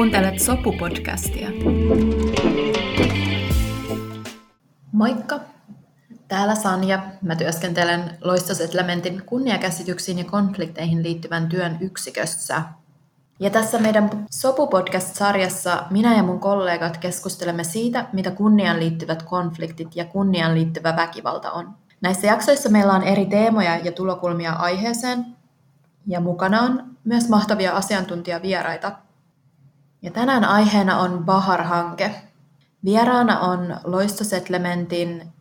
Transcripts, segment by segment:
Kuuntelet Sopu-podcastia. Moikka! Täällä Sanja. Mä työskentelen Loistosetlementin kunniakäsityksiin ja konflikteihin liittyvän työn yksikössä. Ja tässä meidän Sopu-podcast-sarjassa minä ja mun kollegat keskustelemme siitä, mitä kunniaan liittyvät konfliktit ja kunniaan liittyvä väkivalta on. Näissä jaksoissa meillä on eri teemoja ja tulokulmia aiheeseen, ja mukana on myös mahtavia asiantuntijavieraita. Ja tänään aiheena on Bahar-hanke. Vieraana on Loistosetlementin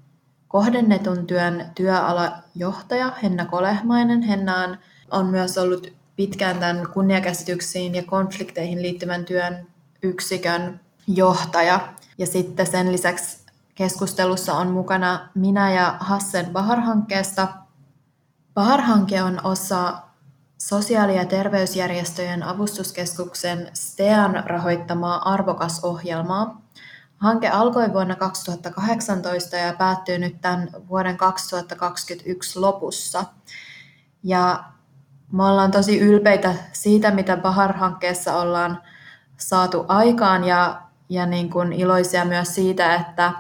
kohdennetun työn työalajohtaja Henna Kolehmainen. Henna on myös ollut pitkään tämän kunniakäsityksiin ja konflikteihin liittyvän työn yksikön johtaja. Ja sitten sen lisäksi keskustelussa on mukana minä ja Hassen Bahar-hankkeesta. Bahar-hanke on osa sosiaali- ja terveysjärjestöjen avustuskeskuksen STEAN rahoittamaa arvokasohjelmaa. Hanke alkoi vuonna 2018 ja päättyy nyt tämän vuoden 2021 lopussa. Ja me ollaan tosi ylpeitä siitä, mitä Bahar-hankkeessa ollaan saatu aikaan ja, ja niin kuin iloisia myös siitä, että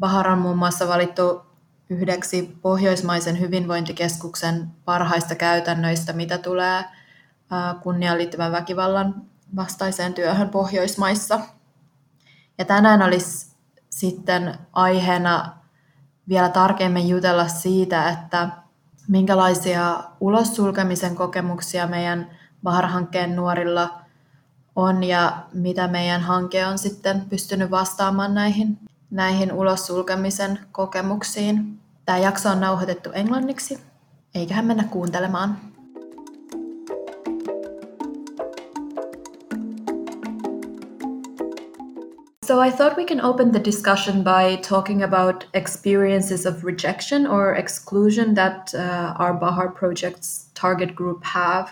Bahar on muun muassa valittu yhdeksi Pohjoismaisen hyvinvointikeskuksen parhaista käytännöistä, mitä tulee kunniaan liittyvän väkivallan vastaiseen työhön Pohjoismaissa. Ja tänään olisi sitten aiheena vielä tarkemmin jutella siitä, että minkälaisia ulossulkemisen kokemuksia meidän Bahar-hankkeen nuorilla on ja mitä meidän hanke on sitten pystynyt vastaamaan näihin, näihin ulossulkemisen kokemuksiin. Tämä jakso on nauhoitettu englanniksi, eiköhän mennä kuuntelemaan. So I thought we can open the discussion by talking about experiences of rejection or exclusion that uh, our Bahar project's target group have.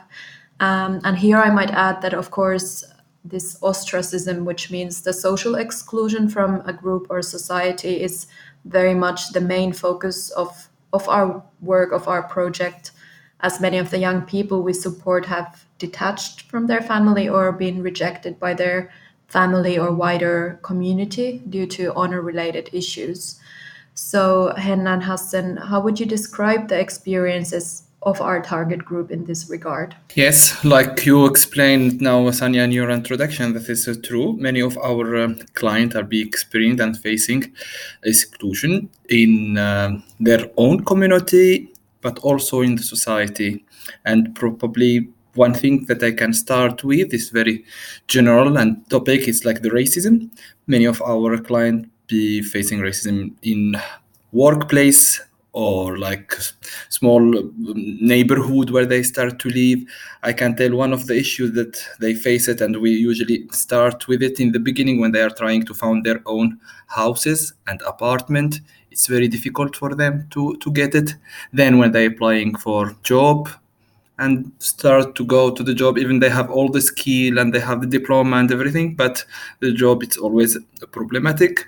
Um, and here I might add that, of course, this ostracism, which means the social exclusion from a group or society, is very much the main focus of of our work of our project. As many of the young people we support have detached from their family or been rejected by their family or wider community due to honor related issues. So henna and Hassen how would you describe the experiences of our target group in this regard. Yes, like you explained now, Sanja, in your introduction, that is uh, true. Many of our uh, clients are being experiencing and facing exclusion in uh, their own community, but also in the society. And probably one thing that I can start with is very general and topic is like the racism. Many of our clients be facing racism in workplace or like small neighborhood where they start to live. I can tell one of the issues that they face it and we usually start with it in the beginning when they are trying to found their own houses and apartment. It's very difficult for them to to get it. Then when they're applying for job and start to go to the job even they have all the skill and they have the diploma and everything but the job it's always problematic.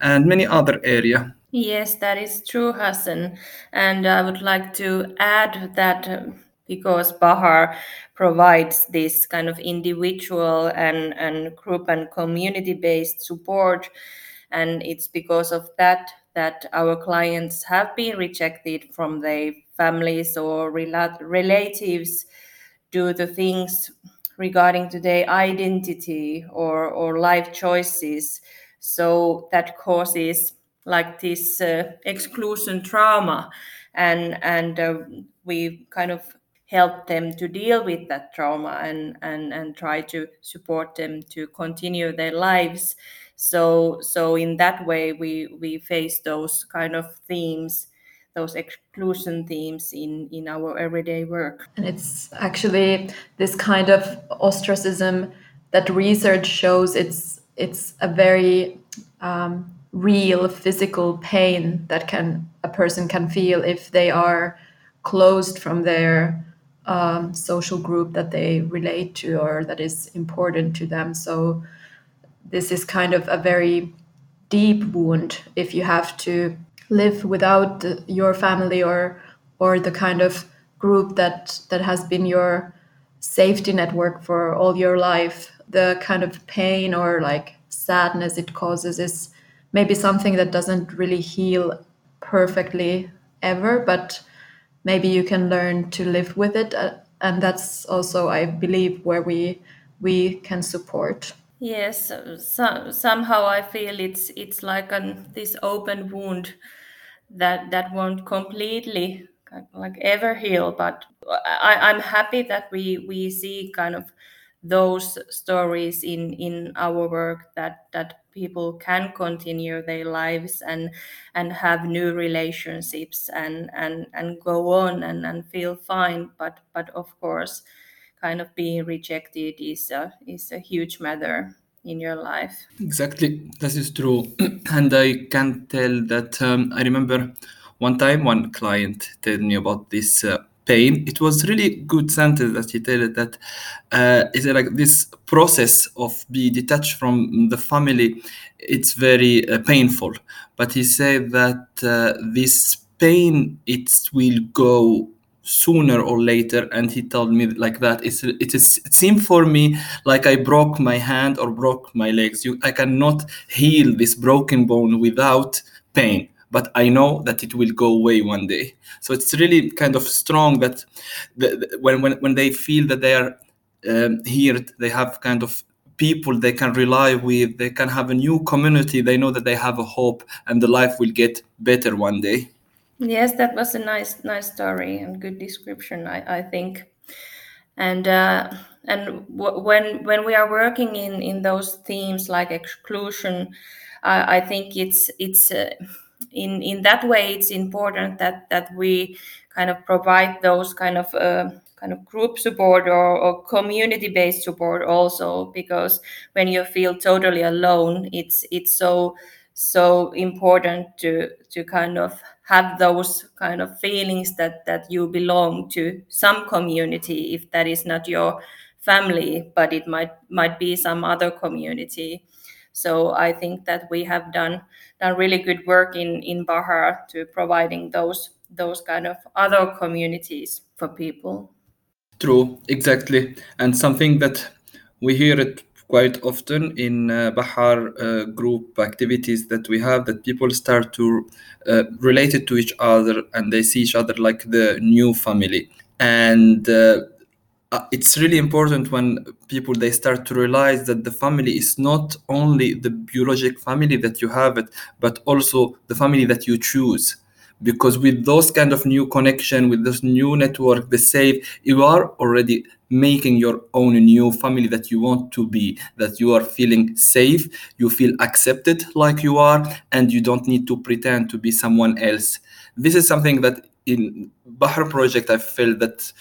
And many other area Yes, that is true, Hassen. And I would like to add that uh, because Bahar provides this kind of individual and, and group and community based support, and it's because of that that our clients have been rejected from their families or rel- relatives due to things regarding to their identity or, or life choices. So that causes like this uh, exclusion trauma and and uh, we kind of help them to deal with that trauma and and and try to support them to continue their lives. So so in that way we we face those kind of themes those exclusion themes in in our everyday work. And it's actually this kind of ostracism that research shows it's it's a very um, real physical pain that can a person can feel if they are closed from their um, social group that they relate to or that is important to them. So this is kind of a very deep wound if you have to live without the, your family or or the kind of group that that has been your safety network for all your life the kind of pain or like sadness it causes is maybe something that doesn't really heal perfectly ever, but maybe you can learn to live with it. Uh, and that's also, I believe, where we we can support. Yes, so, somehow I feel it's it's like an this open wound that that won't completely like ever heal. But I, I'm happy that we we see kind of those stories in in our work that that people can continue their lives and and have new relationships and and and go on and and feel fine. But but of course kind of being rejected is a is a huge matter in your life. Exactly. This is true. And i can tell that um, i remember one time one client told me about this uh, pain. It was really good sentence that he told that uh, is like this process of be detached from the family. It's very uh, painful, but he said that uh, this pain it will go sooner or later and he told me like that it's, it is it seemed for me like i broke my hand or broke my legs you i cannot heal this broken bone without pain but I know that it will go away one day. So it's really kind of strong that the, the, when, when, when they feel that they are um, here, they have kind of people they can rely with, they can have a new community, they know that they have a hope and the life will get better one day. Yes, that was a nice, nice story and good description, I, I think. And uh, and w- when when we are working in in those themes like exclusion, I, I think it's it's. Uh, in in that way it's important that that we kind of provide those kind of uh, kind of group support or, or community based support also because when you feel totally alone it's it's so so important to to kind of have those kind of feelings that that you belong to some community if that is not your family but it might might be some other community so I think that we have done done really good work in in Bahar to providing those those kind of other communities for people. True, exactly, and something that we hear it quite often in uh, Bahar uh, group activities that we have that people start to uh, relate it to each other and they see each other like the new family and uh, uh, it's really important when people they start to realize that the family is not only the biologic family that you have it but also the family that you choose. Because with those kind of new connection with this new network the safe you are already making your own new family that you want to be that you are feeling safe you feel accepted like you are and you don't need to pretend to be someone else. This is something that in bahar project i felt that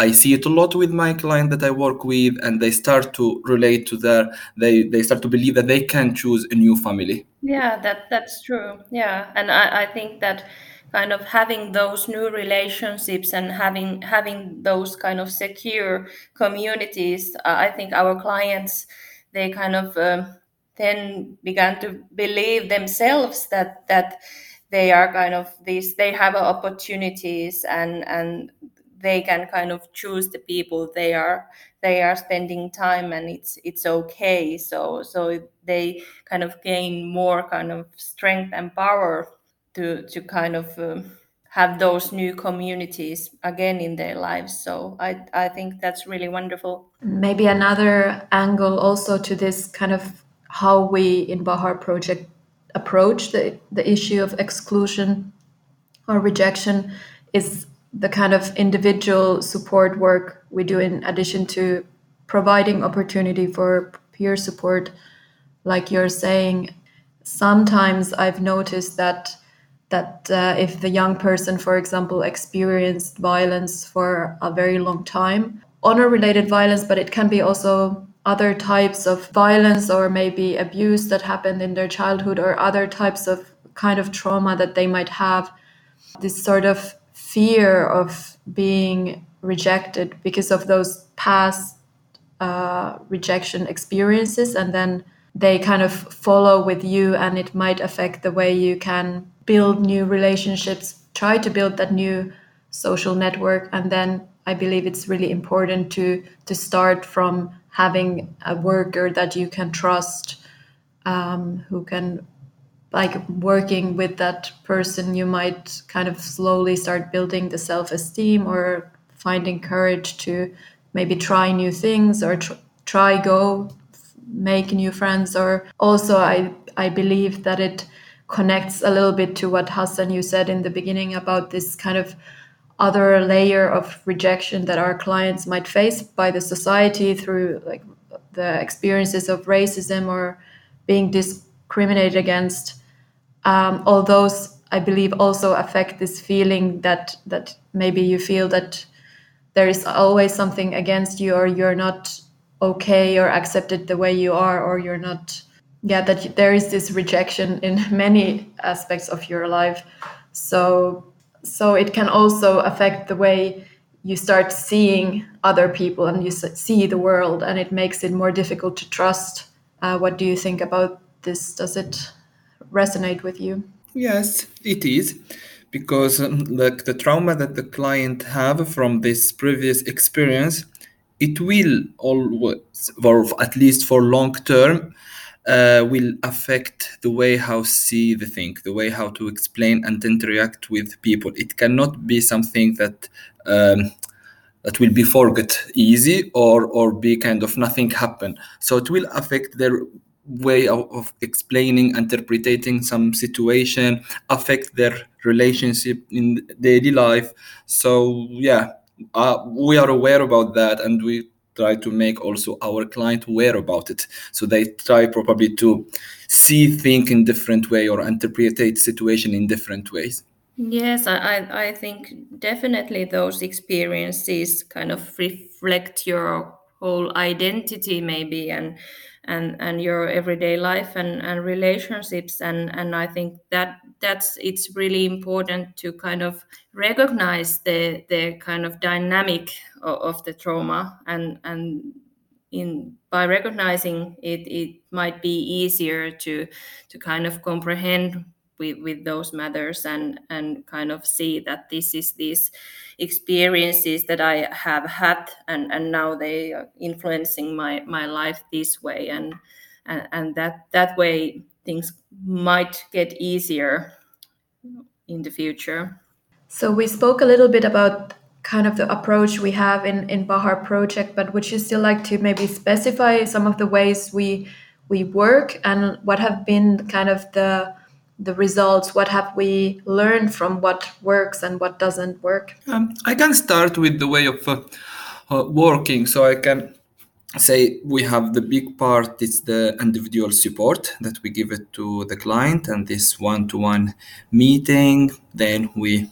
I see it a lot with my client that I work with, and they start to relate to their they they start to believe that they can choose a new family. Yeah, that that's true. Yeah, and I, I think that kind of having those new relationships and having having those kind of secure communities, uh, I think our clients they kind of um, then began to believe themselves that that they are kind of these they have opportunities and and they can kind of choose the people they are they are spending time and it's it's okay. So so they kind of gain more kind of strength and power to to kind of um, have those new communities again in their lives. So i i think that's really wonderful. Maybe another angle also to this kind of how we in bahar project approach the, the issue of exclusion or rejection is the kind of individual support work we do in addition to providing opportunity for peer support like you're saying sometimes i've noticed that that uh, if the young person for example experienced violence for a very long time honor related violence but it can be also other types of violence or maybe abuse that happened in their childhood or other types of kind of trauma that they might have. This sort of fear of being rejected because of those past uh, rejection experiences and then they kind of follow with you and it might affect the way you can build new relationships try to build that new social network and then i believe it's really important to to start from having a worker that you can trust um, who can like working with that person you might kind of slowly start building the self-esteem or finding courage to maybe try new things or tr- try go make new friends or also i i believe that it connects a little bit to what Hassen you said in the beginning about this kind of other layer of rejection that our clients might face by the society through like the experiences of racism or being discriminated against um, all those i believe also affect this feeling that that maybe you feel that there is always something against you or you're not okay or accepted the way you are or you're not yeah that there is this rejection in many aspects of your life. So so it can also affect the way you start seeing other people and you see the world and it makes it more difficult to trust. Uh, what do you think about this? Does it resonate with you? Yes it is because um, like the trauma that the client have from this previous experience it will always or at least for long term uh, will affect the way how see the thing the way how to explain and interact with people. It cannot be something that um, that will be forget easy or or be kind of nothing happen. So it will affect their way of, of explaining interpreting some situation affect their relationship in daily life. So yeah uh, we are aware about that and we try to make also our client aware about it. So they try probably to see things in different way or interpret situation in different ways. Yes I, I think definitely those experiences kind of reflect your whole identity maybe and and and your everyday life and and relationships. And and i think that that's it's really important to kind of recognize the the kind of dynamic of, of the trauma. And and in by recognizing it it might be easier to to kind of comprehend with, with those matters and and kind of see that this is these experiences that I have had and and now they are influencing my my life this way and and, and that that way things might get easier in the future. So we spoke a little bit about kind of the approach we have in in Bahar project, but would you still like to maybe specify some of the ways we we work and what have been kind of the the results what have we learned from what works and what doesn't work? Um, i can start with the way of uh, uh, working. So i can say we have the big part is the individual support that we give it to the client and this one-to-one meeting. Then we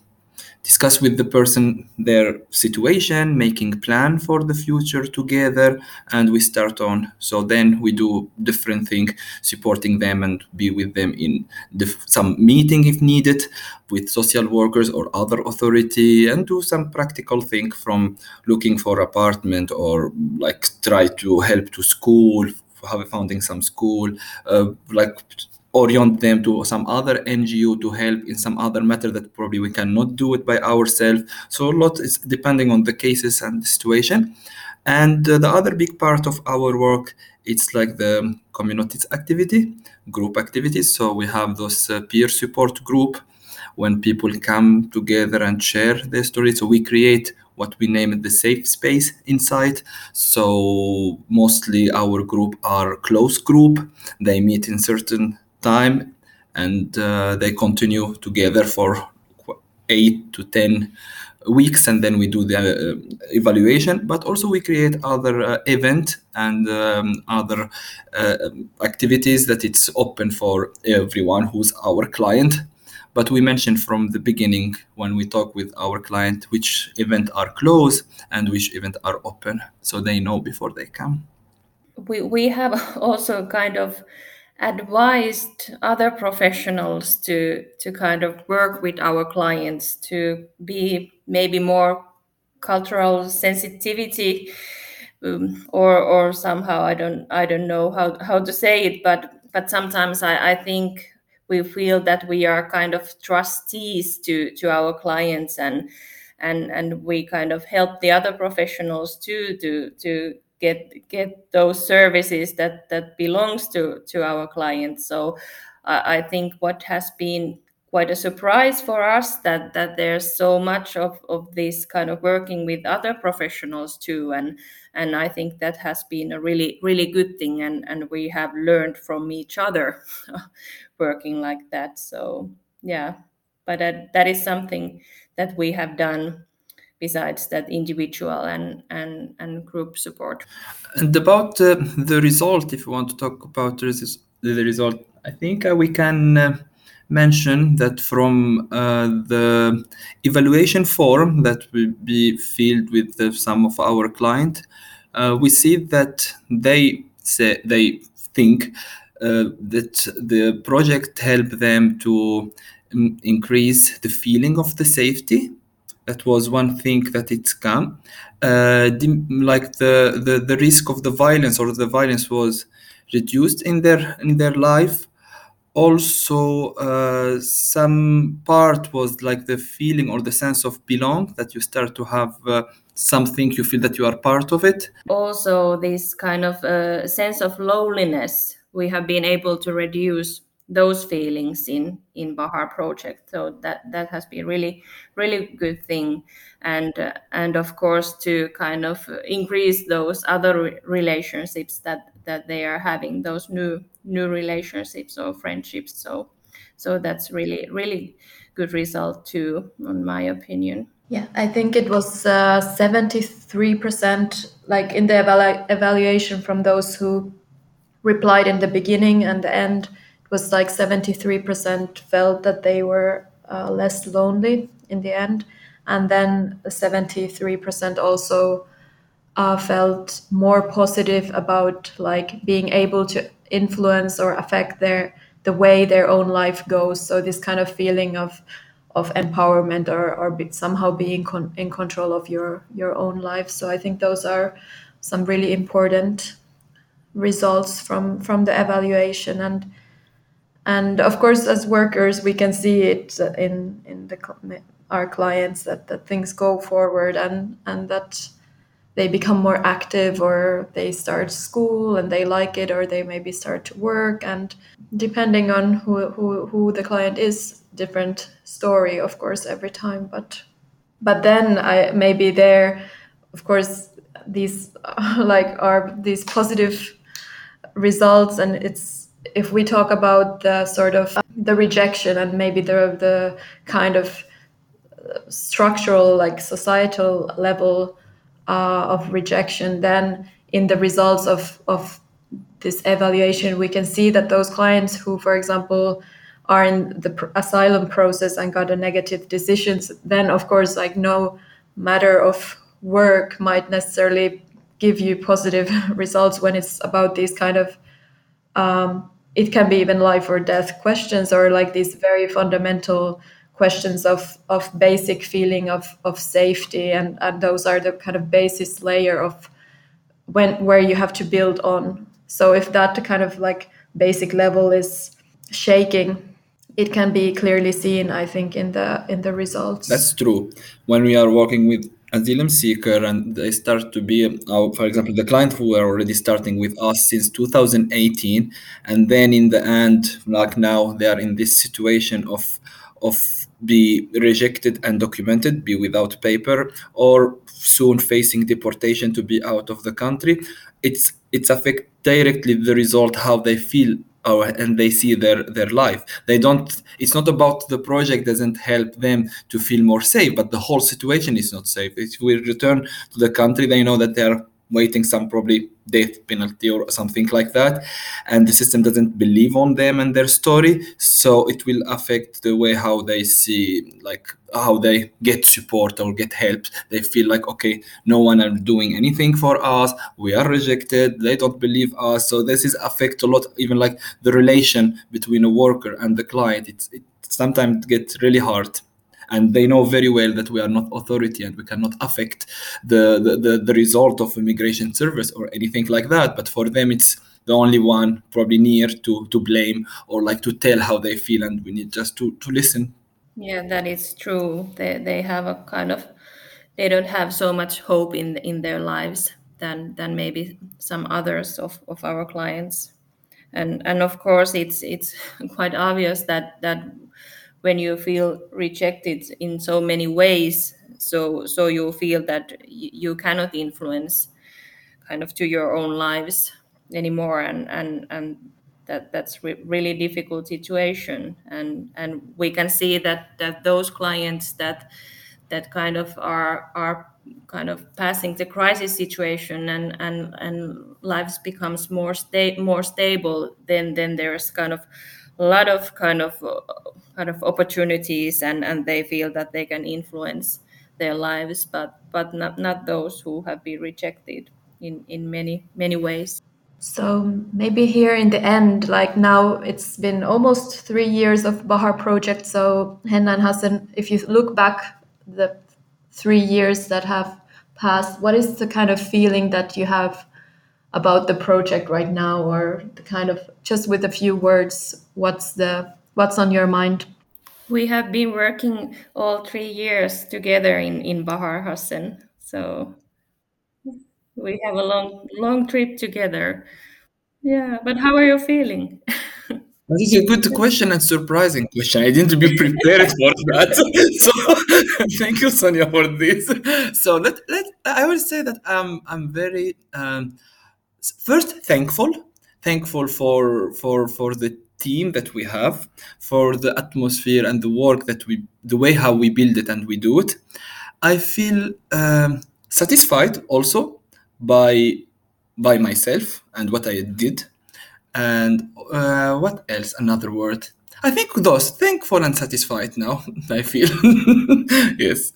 discuss with the person their situation making plan for the future together and we start on. So then we do different thing supporting them and be with them in some meeting if needed with social workers or other authority and do some practical thing from looking for apartment or like try to help to school have a founding some school uh, like orient them to some other NGO to help in some other matter that probably we cannot do it by ourselves. So a lot is depending on the cases and the situation. And uh, the other big part of our work, it's like the communities activity, group activities. So we have those uh, peer support group when people come together and share their story. So we create what we name the safe space inside. So mostly our group are close group. They meet in certain time and uh, they continue together for eight to ten weeks and then we do the uh, evaluation. But also we create other uh, event and um, other uh, activities that it's open for everyone who's our client. But we mentioned from the beginning when we talk with our client which event are closed and which event are open so they know before they come. We, we have also kind of advised other professionals to to kind of work with our clients to be maybe more cultural sensitivity um, or or somehow I don't I don't know how how to say it but but sometimes I, I think we feel that we are kind of trustees to to our clients and and and we kind of help the other professionals too to to get get those services that that belongs to to our clients. So I think what has been quite a surprise for us that that there's so much of, of this kind of working with other professionals too. And and I think that has been a really really good thing. And and we have learned from each other working like that. So yeah. But that, that is something that we have done besides that individual and and, and group support and about uh, the result if you want to talk about the, result i think uh, we can uh, mention that from uh, the evaluation form that will be filled with some of our client, uh, we see that they say they think uh, that the project helped them to um, increase the feeling of the safety. That was one thing that it's come. Uh, like the, the the risk of the violence or the violence was reduced in their in their life also uh, some part was like the feeling or the sense of belong that you start to have uh, something you feel that you are part of it also this kind of uh, sense of loneliness we have been able to reduce those feelings in in Bahar project. So that that has been really really good thing. And uh, and of course to kind of increase those other re- relationships that that they are having those new new relationships or friendships. So so that's really really good result too in my opinion. Yeah i think it was uh, 73% like in the evalu- evaluation from those who replied in the beginning and the end was like 73% felt that they were uh, less lonely in the end. And then 73% also uh, felt more positive about like being able to influence or affect their the way their own life goes. So this kind of feeling of of empowerment or, or be, somehow being con- in control of your your own life. So i think those are some really important results from from the evaluation. And and of course as workers we can see it in in the our clients that that things go forward and and that they become more active or they start school and they like it or they maybe start to work. And depending on who, who, who the client is different story of course every time. But but then i maybe there of course these like are these positive results and it's if we talk about the sort of the rejection and maybe the the kind of structural like societal level uh, of rejection, then in the results of, of this evaluation, we can see that those clients who, for example, are in the pr- asylum process and got a negative decisions, then of course, like no matter of work might necessarily give you positive results when it's about these kind of um, it can be even life or death questions or like these very fundamental questions of of basic feeling of of safety. And and those are the kind of basis layer of when where you have to build on. So if that kind of like basic level is shaking it can be clearly seen i think in the in the results. That's true. When we are working with asylum seeker and they start to be uh, for example the client who were already starting with us since 2018 and then in the end like now they are in this situation of of be rejected and documented, be without paper, or soon facing deportation to be out of the country. It's it's affect directly the result how they feel and they see their their life. They don't. It's not about the project doesn't help them to feel more safe, but the whole situation is not safe. If we return to the country, they know that they are waiting some probably death penalty or something like that. And the system doesn't believe on them and their story. So it will affect the way how they see like how they get support or get help. They feel like okay no one is doing anything for us. We are rejected. They don't believe us. So this is affect a lot even like the relation between a worker and the client. It's it sometimes gets really hard and they know very well that we are not authority and we cannot affect the, the, the, the result of immigration service or anything like that. But for them it's the only one probably near to to blame or like to tell how they feel and we need just to to listen. Yeah that is true. They they have a kind of they don't have so much hope in in their lives than than maybe some others of, of our clients. And and of course it's it's quite obvious that that when you feel rejected in so many ways so so you feel that you cannot influence kind of to your own lives anymore and and and that that's re- really difficult situation. And and we can see that that those clients that that kind of are are kind of passing the crisis situation and and and lives becomes more sta- more stable then then there's kind of lot of kind of uh, kind of opportunities and and they feel that they can influence their lives but but not not those who have been rejected in in many many ways so maybe here in the end, like now it's been almost three years of Bahar project. So Henna and Hassen, if you look back the three years that have passed, what is the kind of feeling that you have about the project right now, or the kind of just with a few words, what's the what's on your mind? We have been working all three years together in in Bahar Hassen. So we have a long long trip together yeah but how are you feeling That is a good question and surprising question. I didn't be prepared for that. So thank you, Sanja, for this. So let let I will say that I'm I'm very um, first thankful, thankful for for for the team that we have, for the atmosphere and the work that we the way how we build it and we do it. I feel um, satisfied also by by myself and what I did. And uh, what else? Another word. I think those thankful and satisfied now. I feel yes.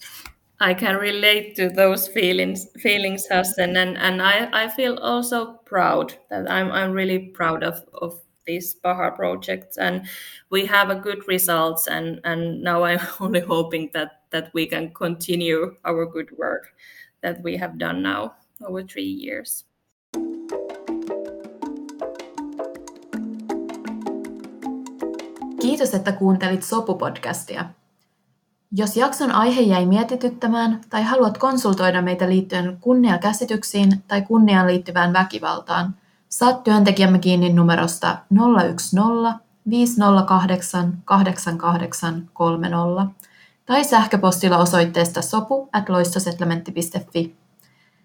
I can relate to those feelings, feelings, Hassan, and and I, I feel also proud that I'm I'm really proud of of these Bahar projects, and we have a good results, and and now I'm only hoping that that we can continue our good work that we have done now over three years. Kiitos, että kuuntelit Sopu-podcastia. Jos jakson aihe jäi mietityttämään tai haluat konsultoida meitä liittyen kunniakäsityksiin tai kunniaan liittyvään väkivaltaan, saat työntekijämme kiinni numerosta 010 508 8830 tai sähköpostilla osoitteesta sopu at.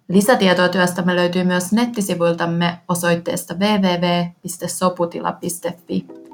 Lisätietoa työstämme löytyy myös nettisivuiltamme osoitteesta www.soputila.fi.